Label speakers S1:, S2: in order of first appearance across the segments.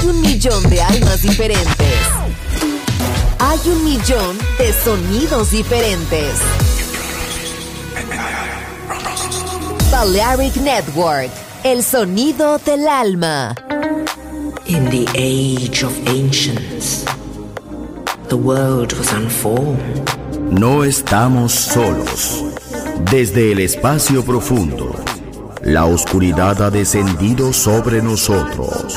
S1: Hay un millón de almas diferentes. Hay un millón de sonidos diferentes. Balearic Network, el sonido del alma.
S2: In the age of ancients, the world was unformed.
S3: No estamos solos. Desde el espacio profundo, la oscuridad ha descendido sobre nosotros.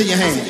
S4: in your
S5: hand.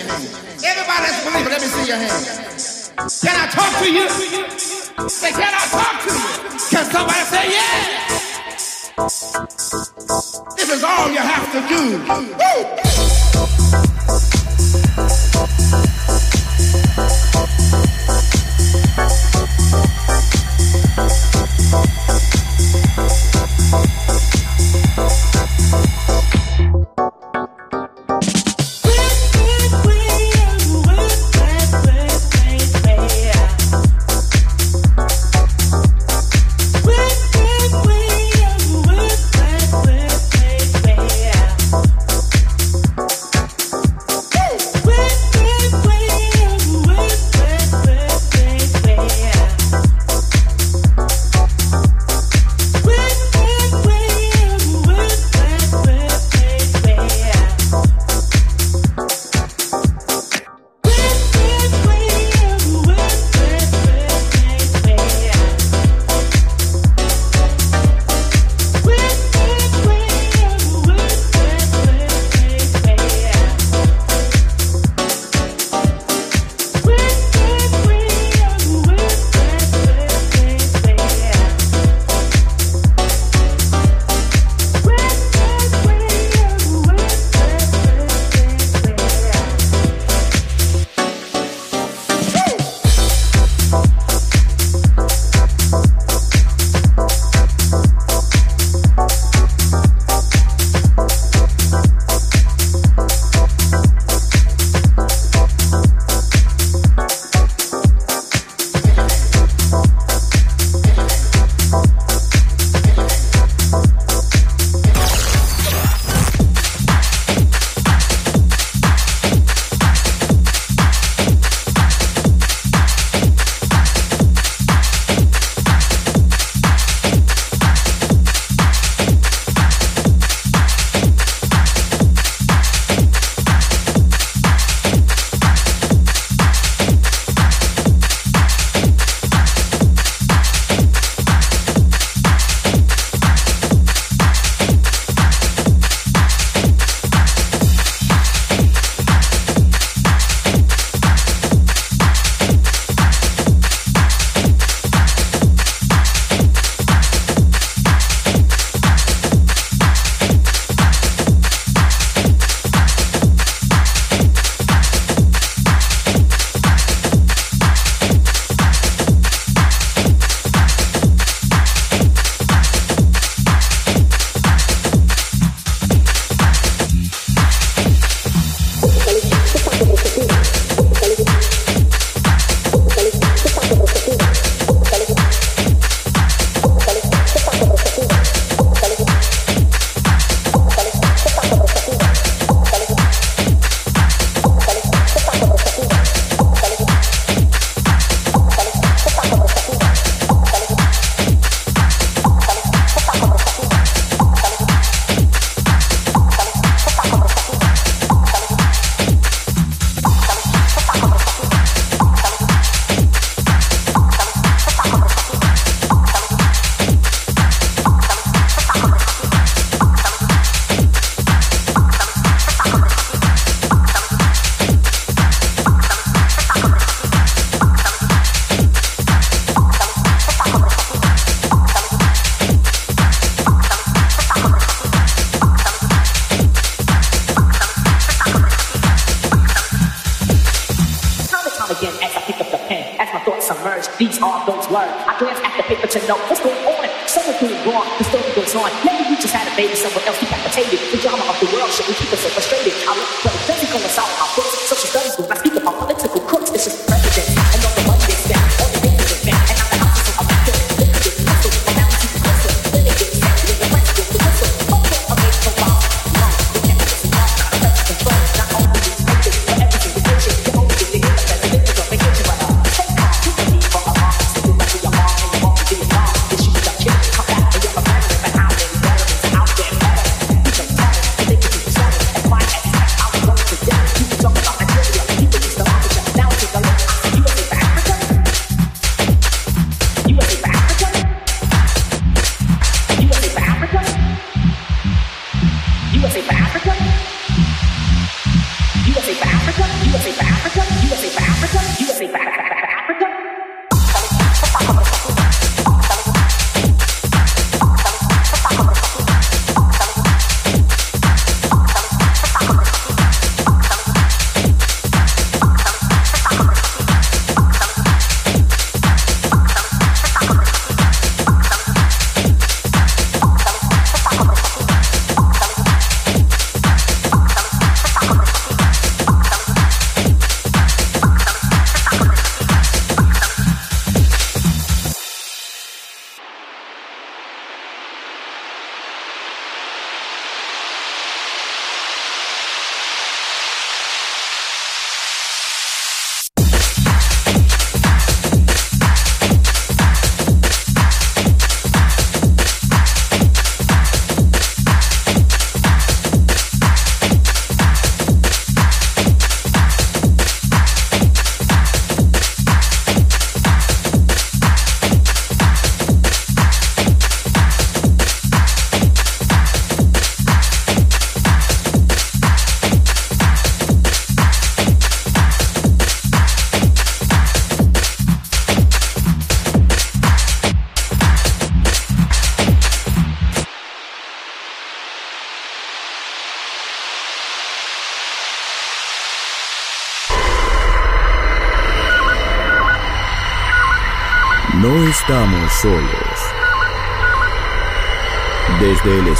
S5: I'm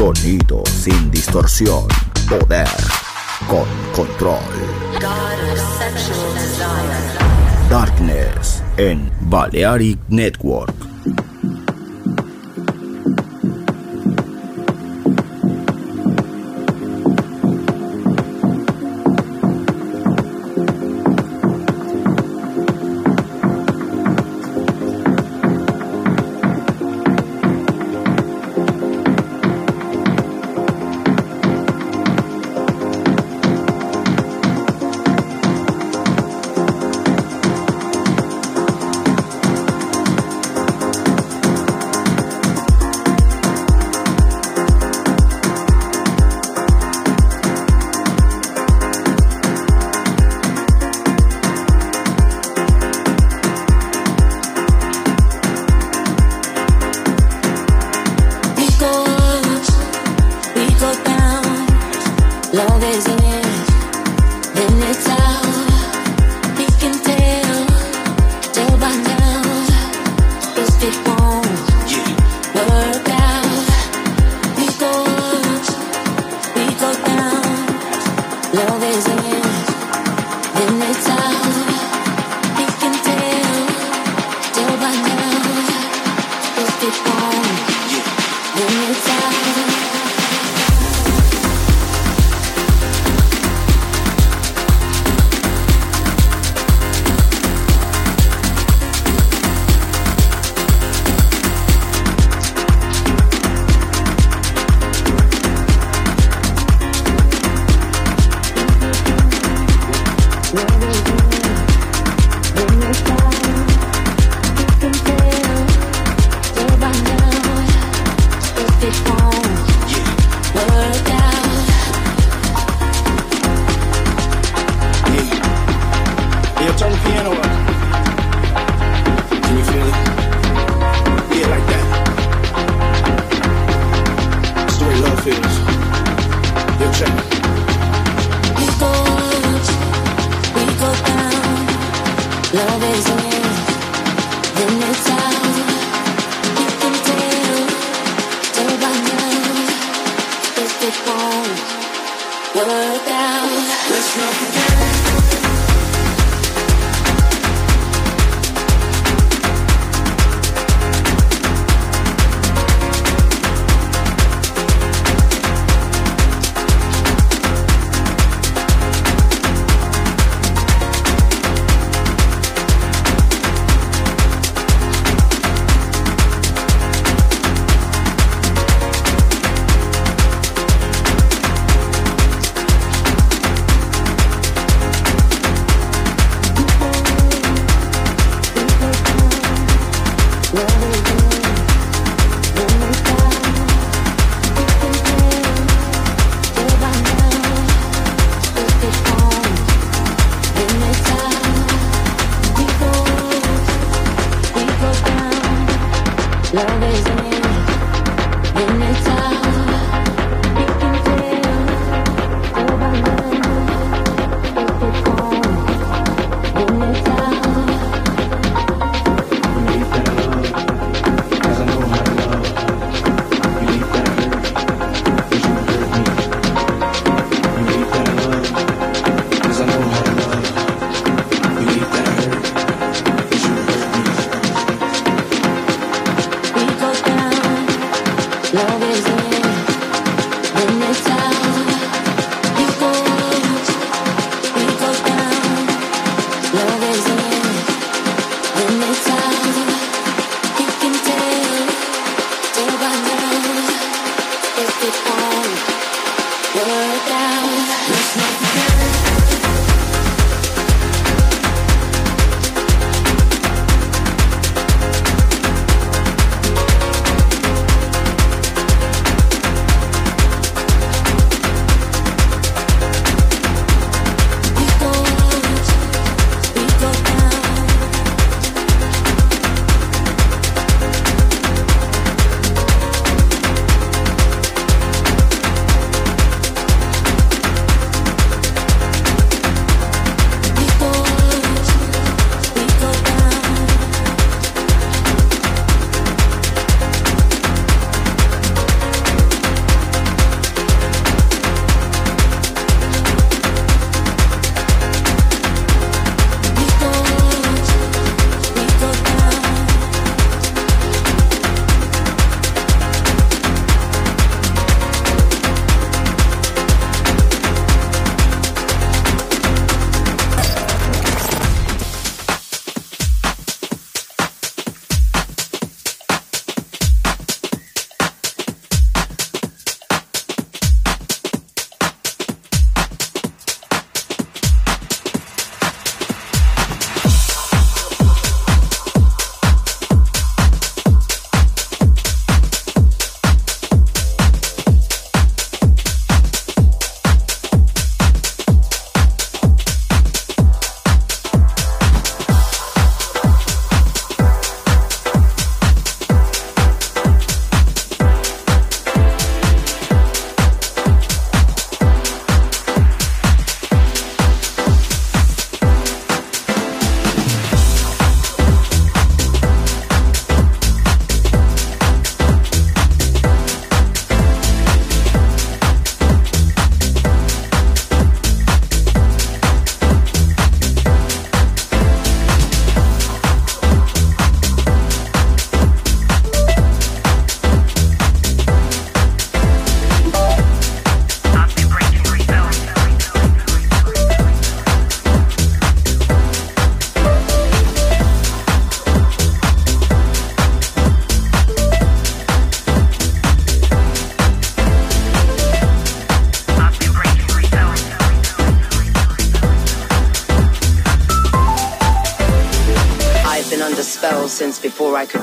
S6: Sonido sin distorsión, poder con control. Darkness en Balearic Network.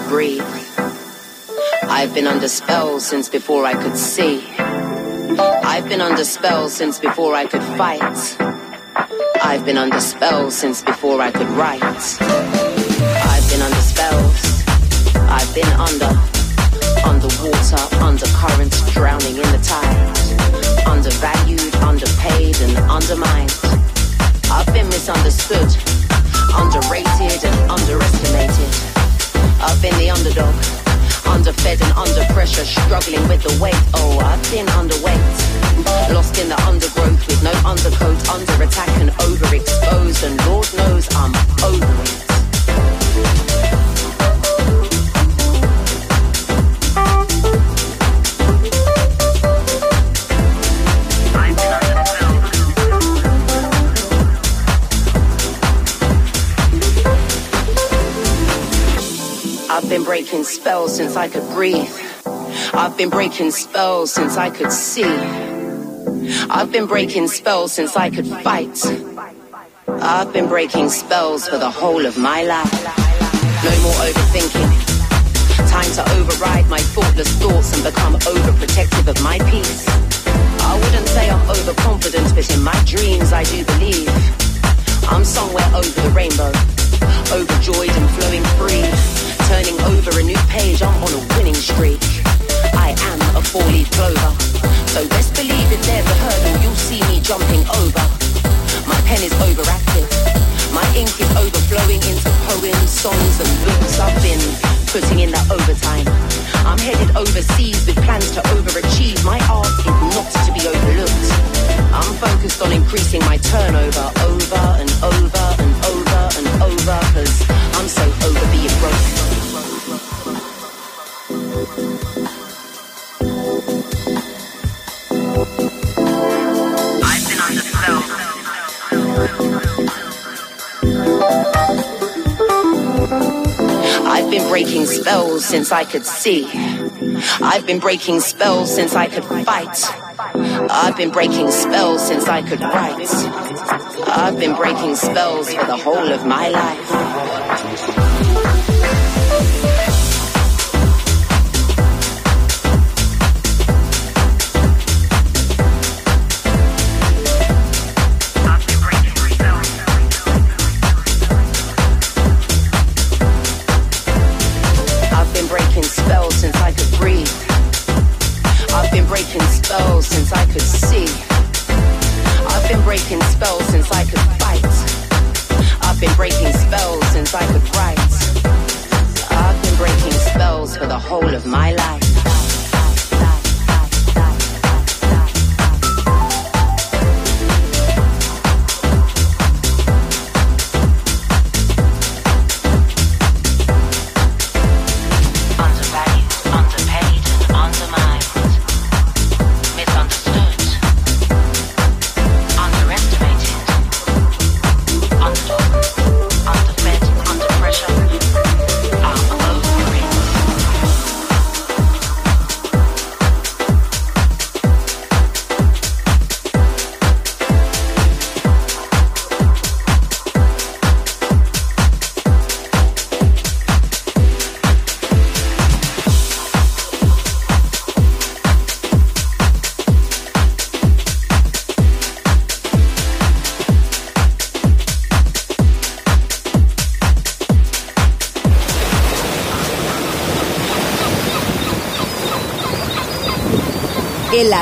S7: Breathe. I've been under spell since before I could see. I've been under spell since before I could fight. I've been under spell since before I could write. I've been under spells. I've been under, underwater, under currents, drowning in the tide. Undervalued, underpaid, and undermined. I've been misunderstood, underrated, and underestimated. I've been the underdog Underfed and under pressure, struggling with the weight. Oh, I've been underweight. Lost in the undergrowth with no undercoat, under attack and overexposed. And Lord knows I'm over it. Breaking spells since I could breathe. I've been breaking spells since I could see. I've been breaking spells since I could fight. I've been breaking spells for the whole of my life. No more overthinking. Time to override my thoughtless thoughts and become songs and books. I've been putting in overtime. I'm headed overseas with plans to overachieve. My art is not to be overlooked. I'm focused on increasing my turnover over over breaking spells since I could see. I've been breaking spells since I could fight. I've been breaking spells since I could write. I've been breaking spells for the whole of my life.
S1: the whole of my life.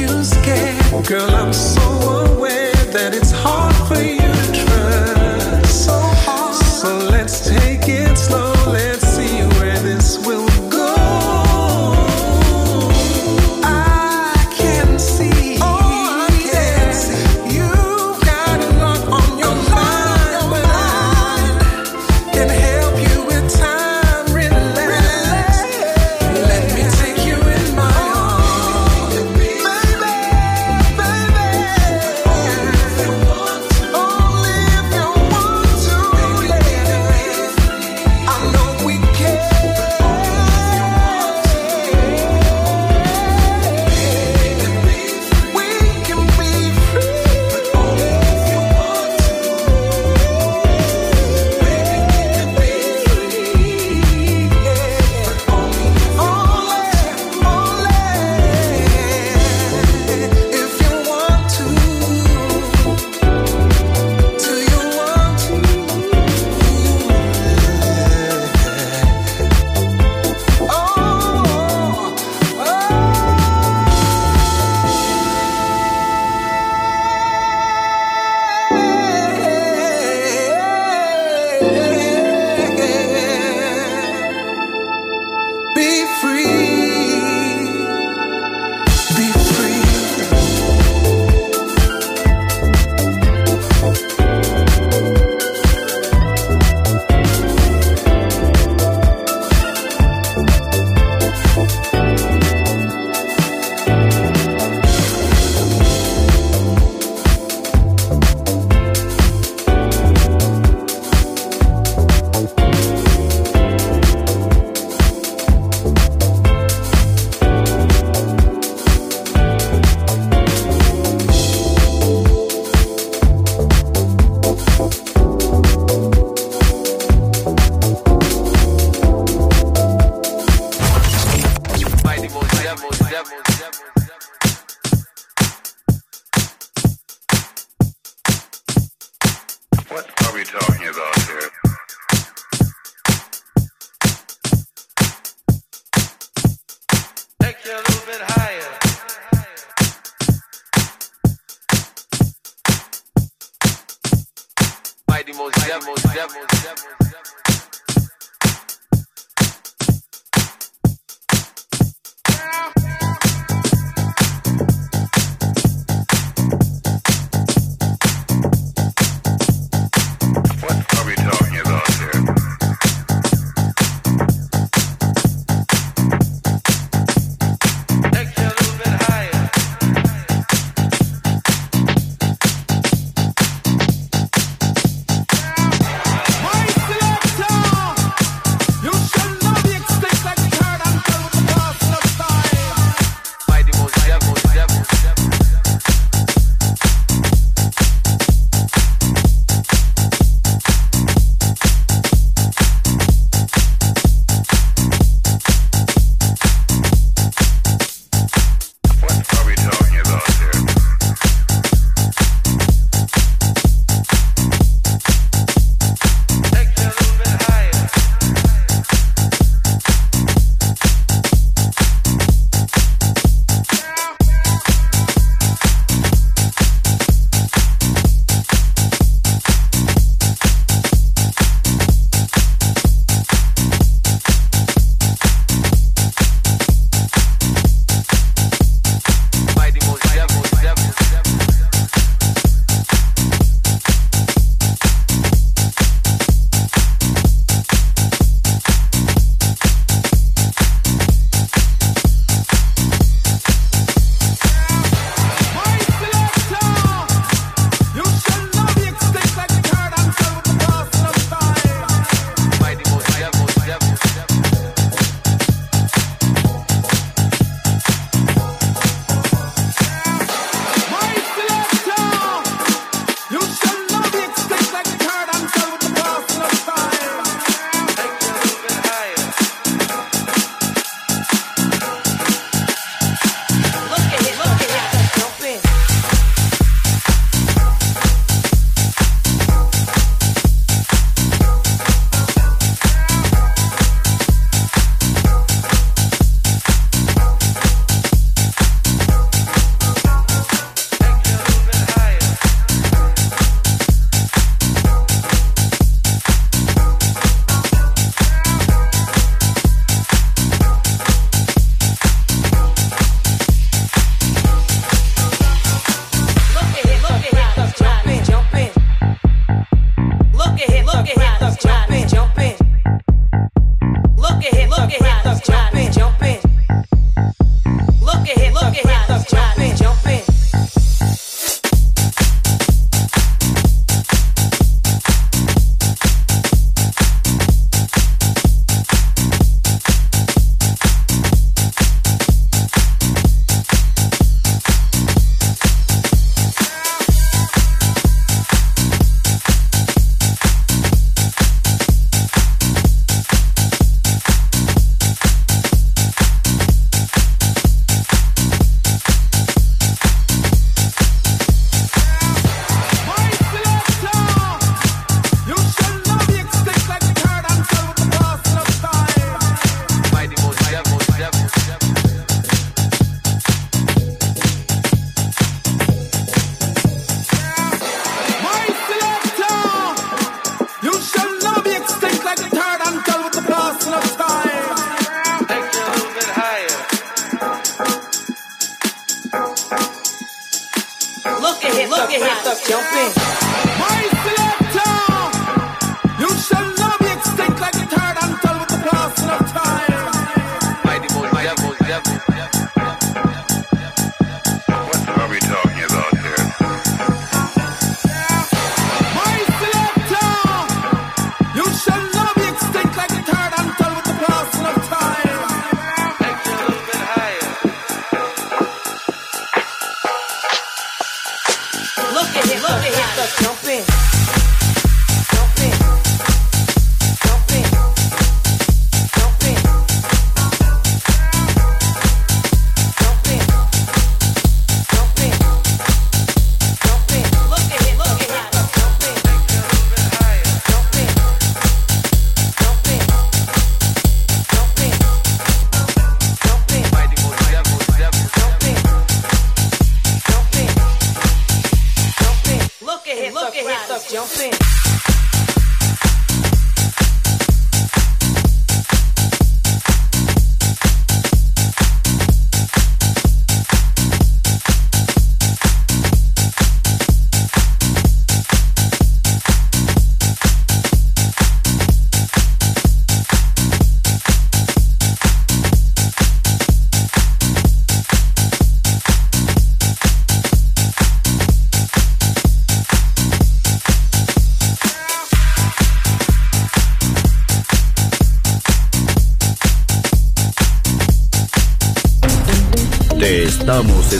S8: you scared. Oh, girl, I'm so aware that it's hard.